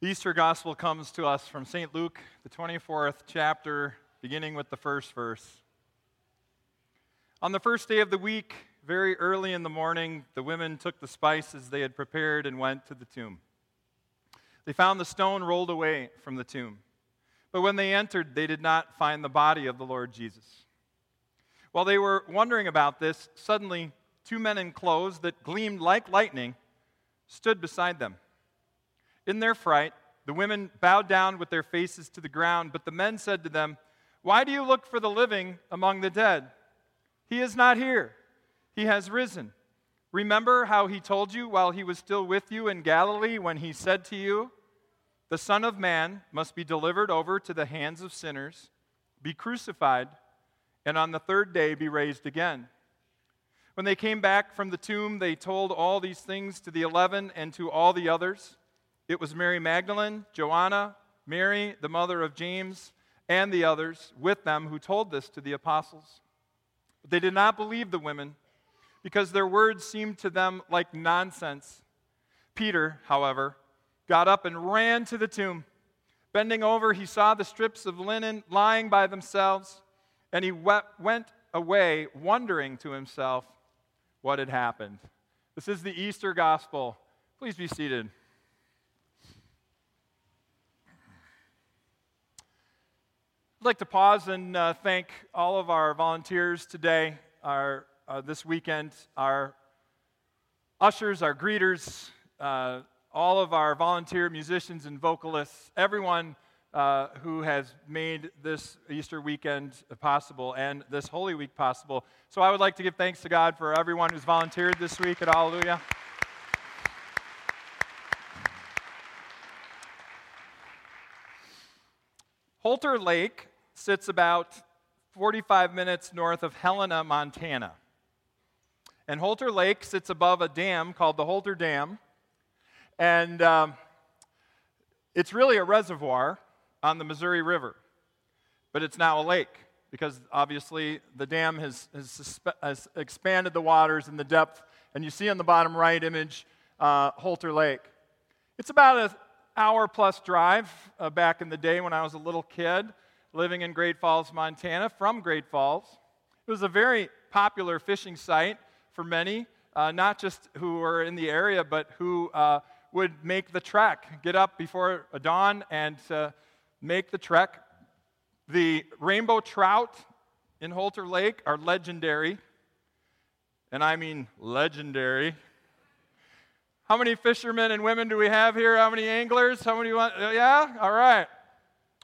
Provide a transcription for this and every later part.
The Easter Gospel comes to us from St. Luke, the 24th chapter, beginning with the first verse. On the first day of the week, very early in the morning, the women took the spices they had prepared and went to the tomb. They found the stone rolled away from the tomb. But when they entered, they did not find the body of the Lord Jesus. While they were wondering about this, suddenly two men in clothes that gleamed like lightning stood beside them. In their fright, the women bowed down with their faces to the ground, but the men said to them, Why do you look for the living among the dead? He is not here, he has risen. Remember how he told you while he was still with you in Galilee when he said to you, The Son of Man must be delivered over to the hands of sinners, be crucified, and on the third day be raised again. When they came back from the tomb, they told all these things to the eleven and to all the others. It was Mary Magdalene, Joanna, Mary, the mother of James, and the others with them who told this to the apostles. But they did not believe the women because their words seemed to them like nonsense. Peter, however, got up and ran to the tomb. Bending over, he saw the strips of linen lying by themselves, and he went away wondering to himself what had happened. This is the Easter gospel. Please be seated. I'd like to pause and uh, thank all of our volunteers today, our, uh, this weekend, our ushers, our greeters, uh, all of our volunteer musicians and vocalists, everyone uh, who has made this Easter weekend possible and this Holy Week possible. So I would like to give thanks to God for everyone who's volunteered this week at Hallelujah. Holter Lake sits about 45 minutes north of Helena, Montana. And Holter Lake sits above a dam called the Holter Dam. And um, it's really a reservoir on the Missouri River, but it's now a lake because obviously the dam has, has, has expanded the waters and the depth. And you see on the bottom right image uh, Holter Lake. It's about an hour plus drive uh, back in the day when I was a little kid living in Great Falls, Montana, from Great Falls. It was a very popular fishing site for many, uh, not just who were in the area, but who uh, would make the trek, get up before dawn and uh, make the trek. The rainbow trout in Holter Lake are legendary, and I mean legendary. How many fishermen and women do we have here? How many anglers? How many want? Yeah? All right.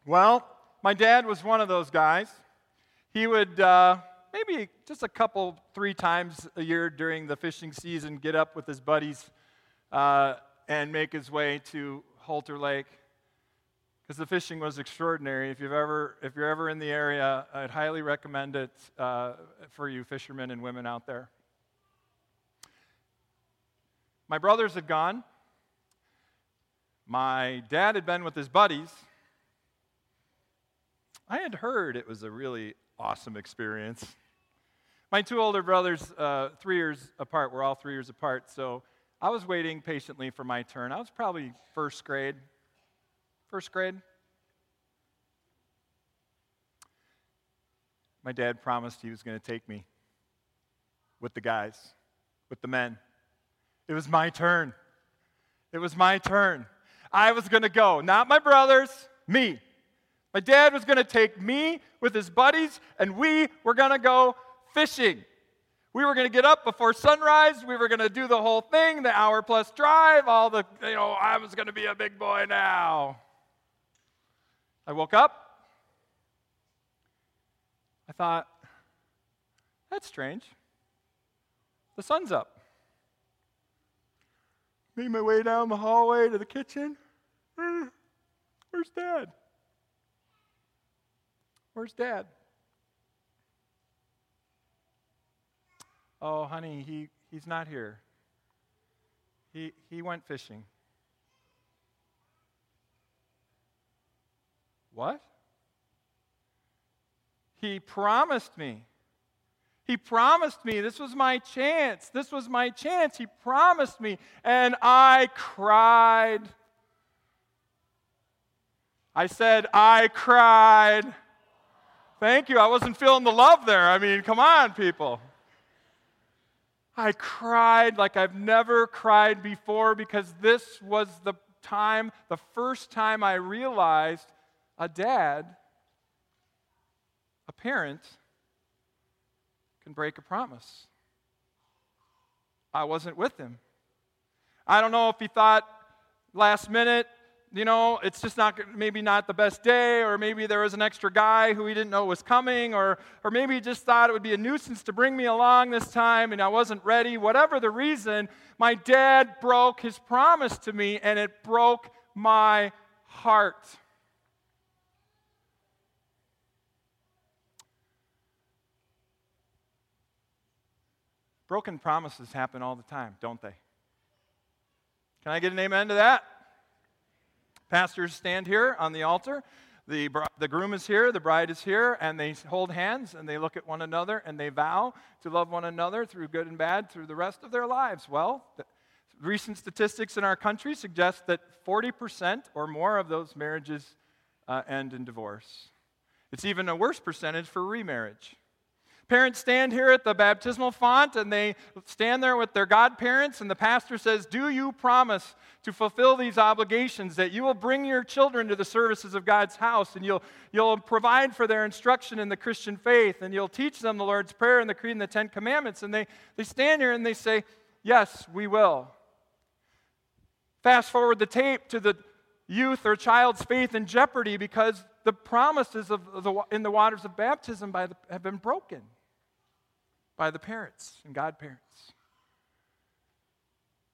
Well, my dad was one of those guys. He would uh, maybe just a couple, three times a year during the fishing season get up with his buddies uh, and make his way to Holter Lake because the fishing was extraordinary. If, you've ever, if you're ever in the area, I'd highly recommend it uh, for you fishermen and women out there. My brothers had gone. My dad had been with his buddies. I had heard it was a really awesome experience. My two older brothers, uh, three years apart, were all three years apart, so I was waiting patiently for my turn. I was probably first grade. First grade. My dad promised he was going to take me with the guys, with the men. It was my turn. It was my turn. I was going to go, not my brothers, me. My dad was going to take me with his buddies, and we were going to go fishing. We were going to get up before sunrise. We were going to do the whole thing, the hour plus drive, all the, you know, I was going to be a big boy now. I woke up. I thought, that's strange. The sun's up. Made my way down the hallway to the kitchen. Hmm, where's dad? Where's dad? Oh, honey, he, he's not here. He, he went fishing. What? He promised me. He promised me. This was my chance. This was my chance. He promised me. And I cried. I said, I cried. Thank you. I wasn't feeling the love there. I mean, come on, people. I cried like I've never cried before because this was the time, the first time I realized a dad, a parent, can break a promise. I wasn't with him. I don't know if he thought last minute, you know, it's just not maybe not the best day, or maybe there was an extra guy who he didn't know was coming, or, or maybe he just thought it would be a nuisance to bring me along this time and I wasn't ready. Whatever the reason, my dad broke his promise to me and it broke my heart. Broken promises happen all the time, don't they? Can I get an amen to that? Pastors stand here on the altar. The, the groom is here, the bride is here, and they hold hands and they look at one another and they vow to love one another through good and bad through the rest of their lives. Well, recent statistics in our country suggest that 40% or more of those marriages uh, end in divorce. It's even a worse percentage for remarriage. Parents stand here at the baptismal font and they stand there with their godparents, and the pastor says, Do you promise to fulfill these obligations that you will bring your children to the services of God's house and you'll, you'll provide for their instruction in the Christian faith and you'll teach them the Lord's Prayer and the Creed and the Ten Commandments? And they, they stand here and they say, Yes, we will. Fast forward the tape to the youth or child's faith in jeopardy because the promises of the, in the waters of baptism the, have been broken by the parents and godparents.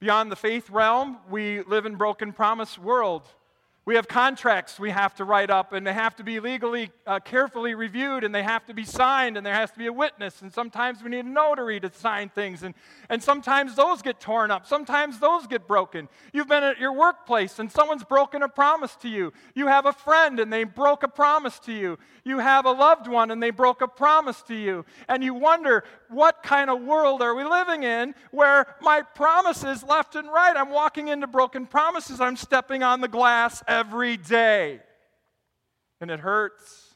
Beyond the faith realm, we live in broken promise world we have contracts we have to write up, and they have to be legally uh, carefully reviewed, and they have to be signed, and there has to be a witness. And sometimes we need a notary to sign things, and, and sometimes those get torn up. Sometimes those get broken. You've been at your workplace, and someone's broken a promise to you. You have a friend, and they broke a promise to you. You have a loved one, and they broke a promise to you. And you wonder, what kind of world are we living in where my promises left and right? I'm walking into broken promises, I'm stepping on the glass every day. And it hurts.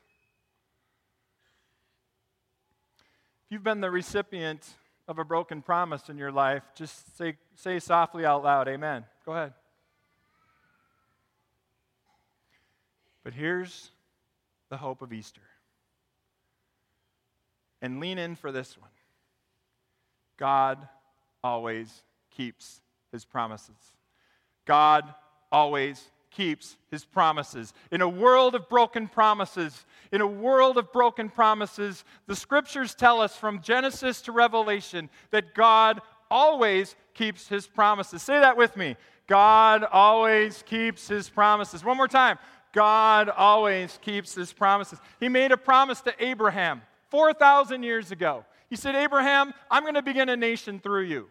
If you've been the recipient of a broken promise in your life, just say, say softly out loud, Amen. Go ahead. But here's the hope of Easter. And lean in for this one God always keeps his promises. God always keeps his promises. In a world of broken promises, in a world of broken promises, the scriptures tell us from Genesis to Revelation that God always keeps his promises. Say that with me. God always keeps his promises. One more time. God always keeps his promises. He made a promise to Abraham 4,000 years ago. He said, Abraham, I'm going to begin a nation through you.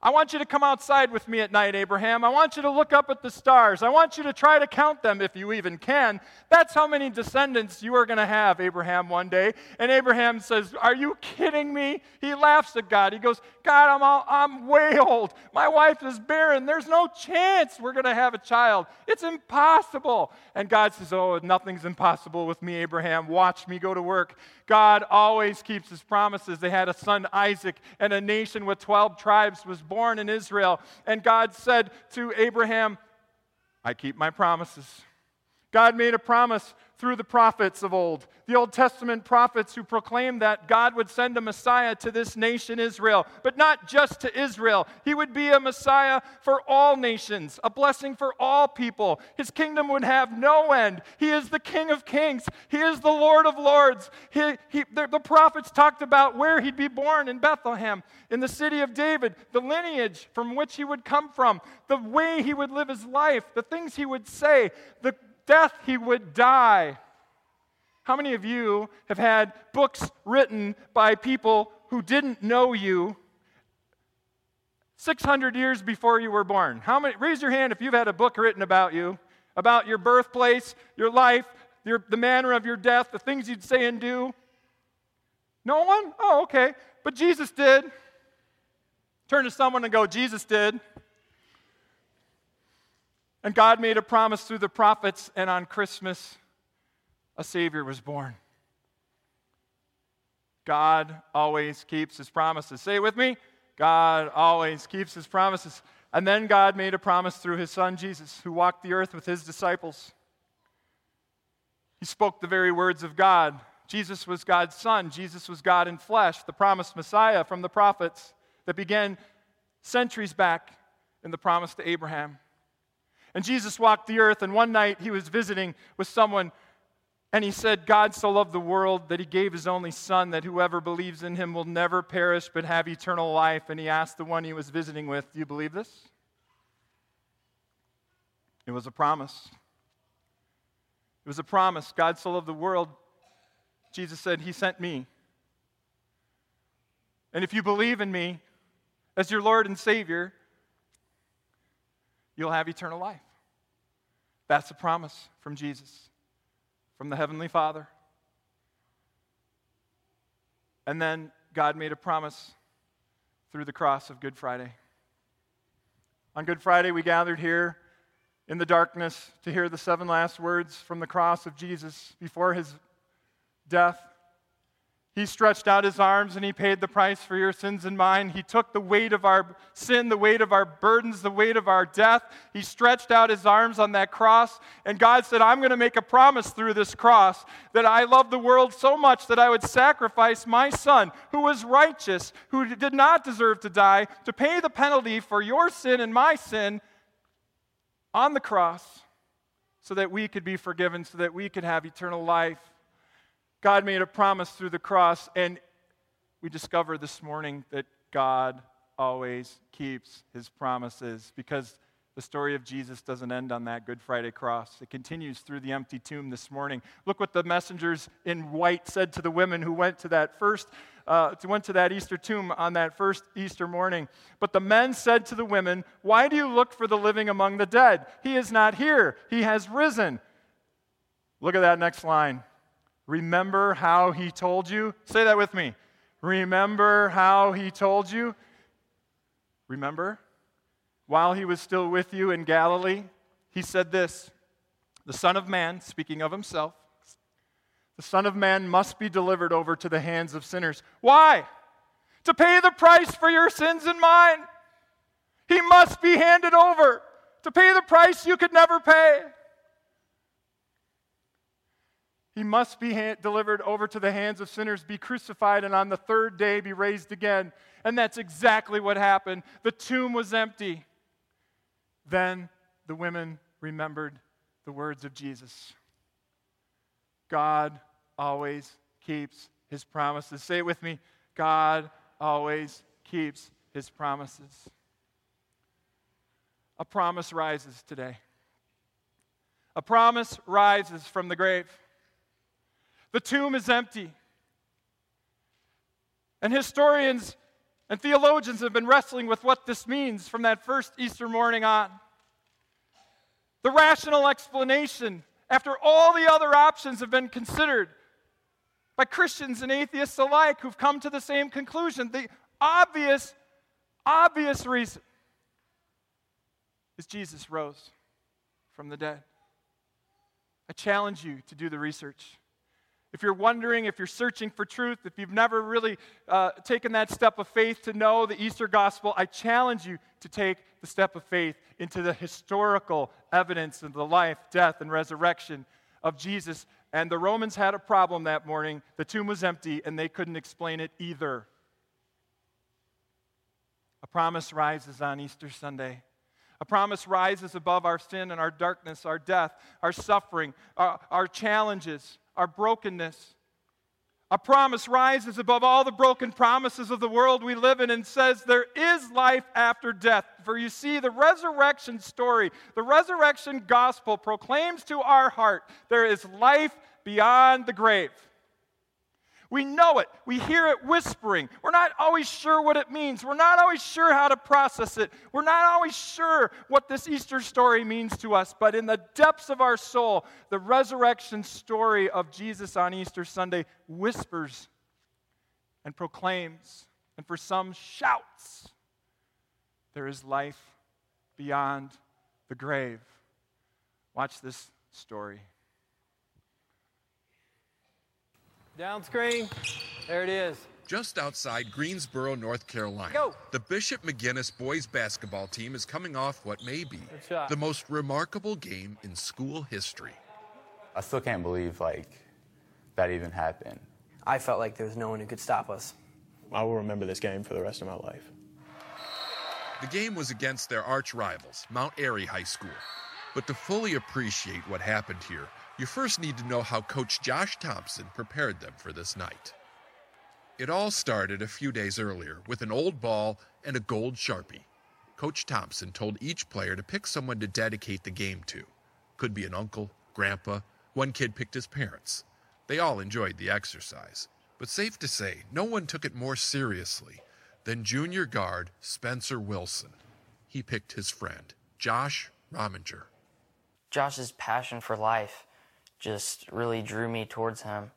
I want you to come outside with me at night, Abraham. I want you to look up at the stars. I want you to try to count them if you even can. That's how many descendants you are going to have, Abraham, one day. And Abraham says, Are you kidding me? He laughs at God. He goes, God, I'm, all, I'm way old. My wife is barren. There's no chance we're going to have a child. It's impossible. And God says, Oh, nothing's impossible with me, Abraham. Watch me go to work. God always keeps his promises. They had a son, Isaac, and a nation with 12 tribes was born in Israel. And God said to Abraham, I keep my promises. God made a promise through the prophets of old, the Old Testament prophets who proclaimed that God would send a Messiah to this nation, Israel, but not just to Israel. He would be a Messiah for all nations, a blessing for all people. His kingdom would have no end. He is the King of kings, He is the Lord of lords. He, he, the, the prophets talked about where He'd be born in Bethlehem, in the city of David, the lineage from which He would come from, the way He would live His life, the things He would say, the death he would die. How many of you have had books written by people who didn't know you 600 years before you were born? How many raise your hand if you've had a book written about you, about your birthplace, your life, your, the manner of your death, the things you'd say and do? No one? Oh, okay. But Jesus did. Turn to someone and go, Jesus did. And God made a promise through the prophets, and on Christmas, a Savior was born. God always keeps his promises. Say it with me. God always keeps his promises. And then God made a promise through his son Jesus, who walked the earth with his disciples. He spoke the very words of God. Jesus was God's son. Jesus was God in flesh, the promised Messiah from the prophets that began centuries back in the promise to Abraham. And Jesus walked the earth, and one night he was visiting with someone, and he said, God so loved the world that he gave his only Son, that whoever believes in him will never perish but have eternal life. And he asked the one he was visiting with, Do you believe this? It was a promise. It was a promise. God so loved the world. Jesus said, He sent me. And if you believe in me as your Lord and Savior, you'll have eternal life. That's a promise from Jesus, from the Heavenly Father. And then God made a promise through the cross of Good Friday. On Good Friday, we gathered here in the darkness to hear the seven last words from the cross of Jesus before his death. He stretched out his arms and he paid the price for your sins and mine. He took the weight of our sin, the weight of our burdens, the weight of our death. He stretched out his arms on that cross. And God said, I'm going to make a promise through this cross that I love the world so much that I would sacrifice my son, who was righteous, who did not deserve to die, to pay the penalty for your sin and my sin on the cross so that we could be forgiven, so that we could have eternal life. God made a promise through the cross, and we discover this morning that God always keeps his promises because the story of Jesus doesn't end on that Good Friday cross. It continues through the empty tomb this morning. Look what the messengers in white said to the women who went to that first, uh, went to that Easter tomb on that first Easter morning. But the men said to the women, Why do you look for the living among the dead? He is not here, he has risen. Look at that next line. Remember how he told you? Say that with me. Remember how he told you? Remember? While he was still with you in Galilee, he said this The Son of Man, speaking of himself, the Son of Man must be delivered over to the hands of sinners. Why? To pay the price for your sins and mine. He must be handed over to pay the price you could never pay. He must be hand- delivered over to the hands of sinners, be crucified, and on the third day be raised again. And that's exactly what happened. The tomb was empty. Then the women remembered the words of Jesus God always keeps his promises. Say it with me God always keeps his promises. A promise rises today. A promise rises from the grave. The tomb is empty. And historians and theologians have been wrestling with what this means from that first Easter morning on. The rational explanation, after all the other options have been considered by Christians and atheists alike who've come to the same conclusion, the obvious, obvious reason is Jesus rose from the dead. I challenge you to do the research. If you're wondering, if you're searching for truth, if you've never really uh, taken that step of faith to know the Easter gospel, I challenge you to take the step of faith into the historical evidence of the life, death, and resurrection of Jesus. And the Romans had a problem that morning. The tomb was empty, and they couldn't explain it either. A promise rises on Easter Sunday. A promise rises above our sin and our darkness, our death, our suffering, our, our challenges, our brokenness. A promise rises above all the broken promises of the world we live in and says there is life after death. For you see, the resurrection story, the resurrection gospel proclaims to our heart there is life beyond the grave. We know it. We hear it whispering. We're not always sure what it means. We're not always sure how to process it. We're not always sure what this Easter story means to us. But in the depths of our soul, the resurrection story of Jesus on Easter Sunday whispers and proclaims, and for some shouts, there is life beyond the grave. Watch this story. Down screen. There it is. Just outside Greensboro, North Carolina, Go. the Bishop McGuinness boys basketball team is coming off what may be the most remarkable game in school history. I still can't believe like that even happened. I felt like there was no one who could stop us. I will remember this game for the rest of my life. The game was against their arch rivals, Mount Airy High School. But to fully appreciate what happened here, you first need to know how Coach Josh Thompson prepared them for this night. It all started a few days earlier with an old ball and a gold sharpie. Coach Thompson told each player to pick someone to dedicate the game to. Could be an uncle, grandpa, one kid picked his parents. They all enjoyed the exercise, but safe to say, no one took it more seriously than junior guard Spencer Wilson. He picked his friend, Josh Rominger. Josh's passion for life just really drew me towards him.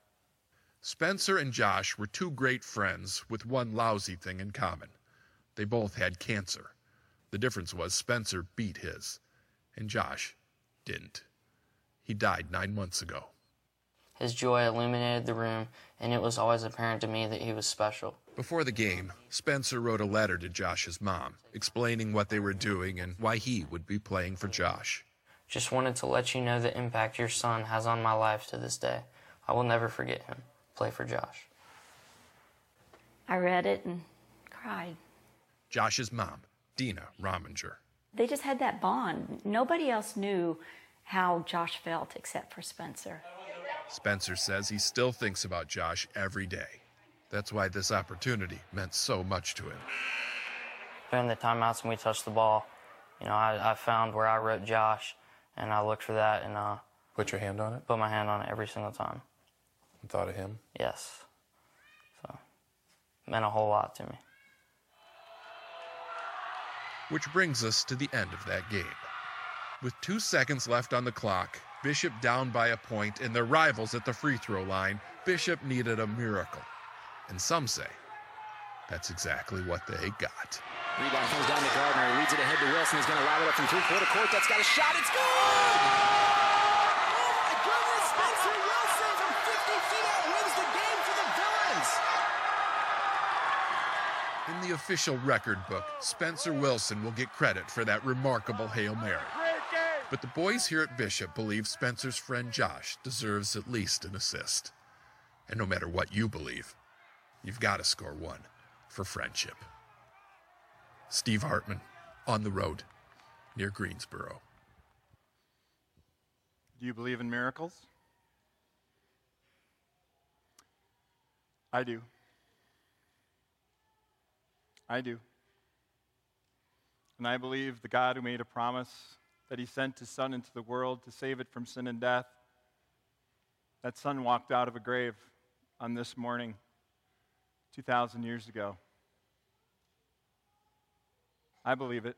Spencer and Josh were two great friends with one lousy thing in common. They both had cancer. The difference was Spencer beat his, and Josh didn't. He died nine months ago. His joy illuminated the room, and it was always apparent to me that he was special. Before the game, Spencer wrote a letter to Josh's mom, explaining what they were doing and why he would be playing for Josh. Just wanted to let you know the impact your son has on my life to this day. I will never forget him. Play for Josh. I read it and cried. Josh's mom, Dina Rominger. They just had that bond. Nobody else knew how Josh felt except for Spencer. Spencer says he still thinks about Josh every day. That's why this opportunity meant so much to him. During the timeouts when we touched the ball, you know, I, I found where I wrote Josh, and I looked for that and uh, Put your hand on it put my hand on it every single time. and thought of him. Yes. So, meant a whole lot to me. Which brings us to the end of that game. With two seconds left on the clock, Bishop down by a point, and their rivals at the free throw line, Bishop needed a miracle. And some say that's exactly what they got. Rebound comes down to Gardner. He leads it ahead to Wilson. He's going to lob it up from three-quarter court. That's got a shot. It's good! Oh, my goodness! Spencer Wilson from 50 feet out wins the game for the Villains. In the official record book, Spencer Wilson will get credit for that remarkable Hail Mary. But the boys here at Bishop believe Spencer's friend Josh deserves at least an assist. And no matter what you believe, you've got to score one for friendship. Steve Hartman, on the road near Greensboro. Do you believe in miracles? I do. I do. And I believe the God who made a promise that he sent his son into the world to save it from sin and death, that son walked out of a grave on this morning 2,000 years ago. I believe it.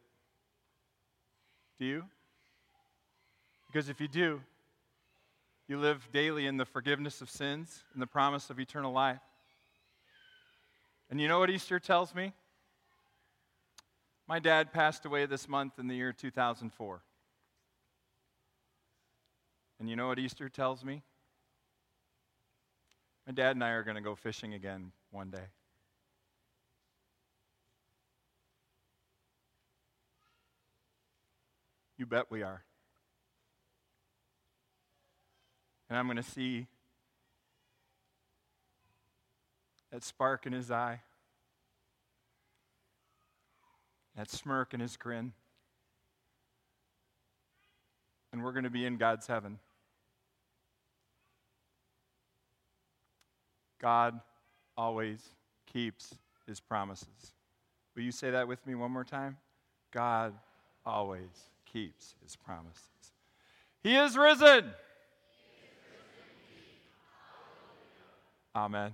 Do you? Because if you do, you live daily in the forgiveness of sins and the promise of eternal life. And you know what Easter tells me? My dad passed away this month in the year 2004. And you know what Easter tells me? My dad and I are going to go fishing again one day. You bet we are. And I'm going to see that spark in his eye, that smirk in his grin. And we're going to be in God's heaven. God always keeps his promises. Will you say that with me one more time? God always keeps his promises. He is risen. Amen.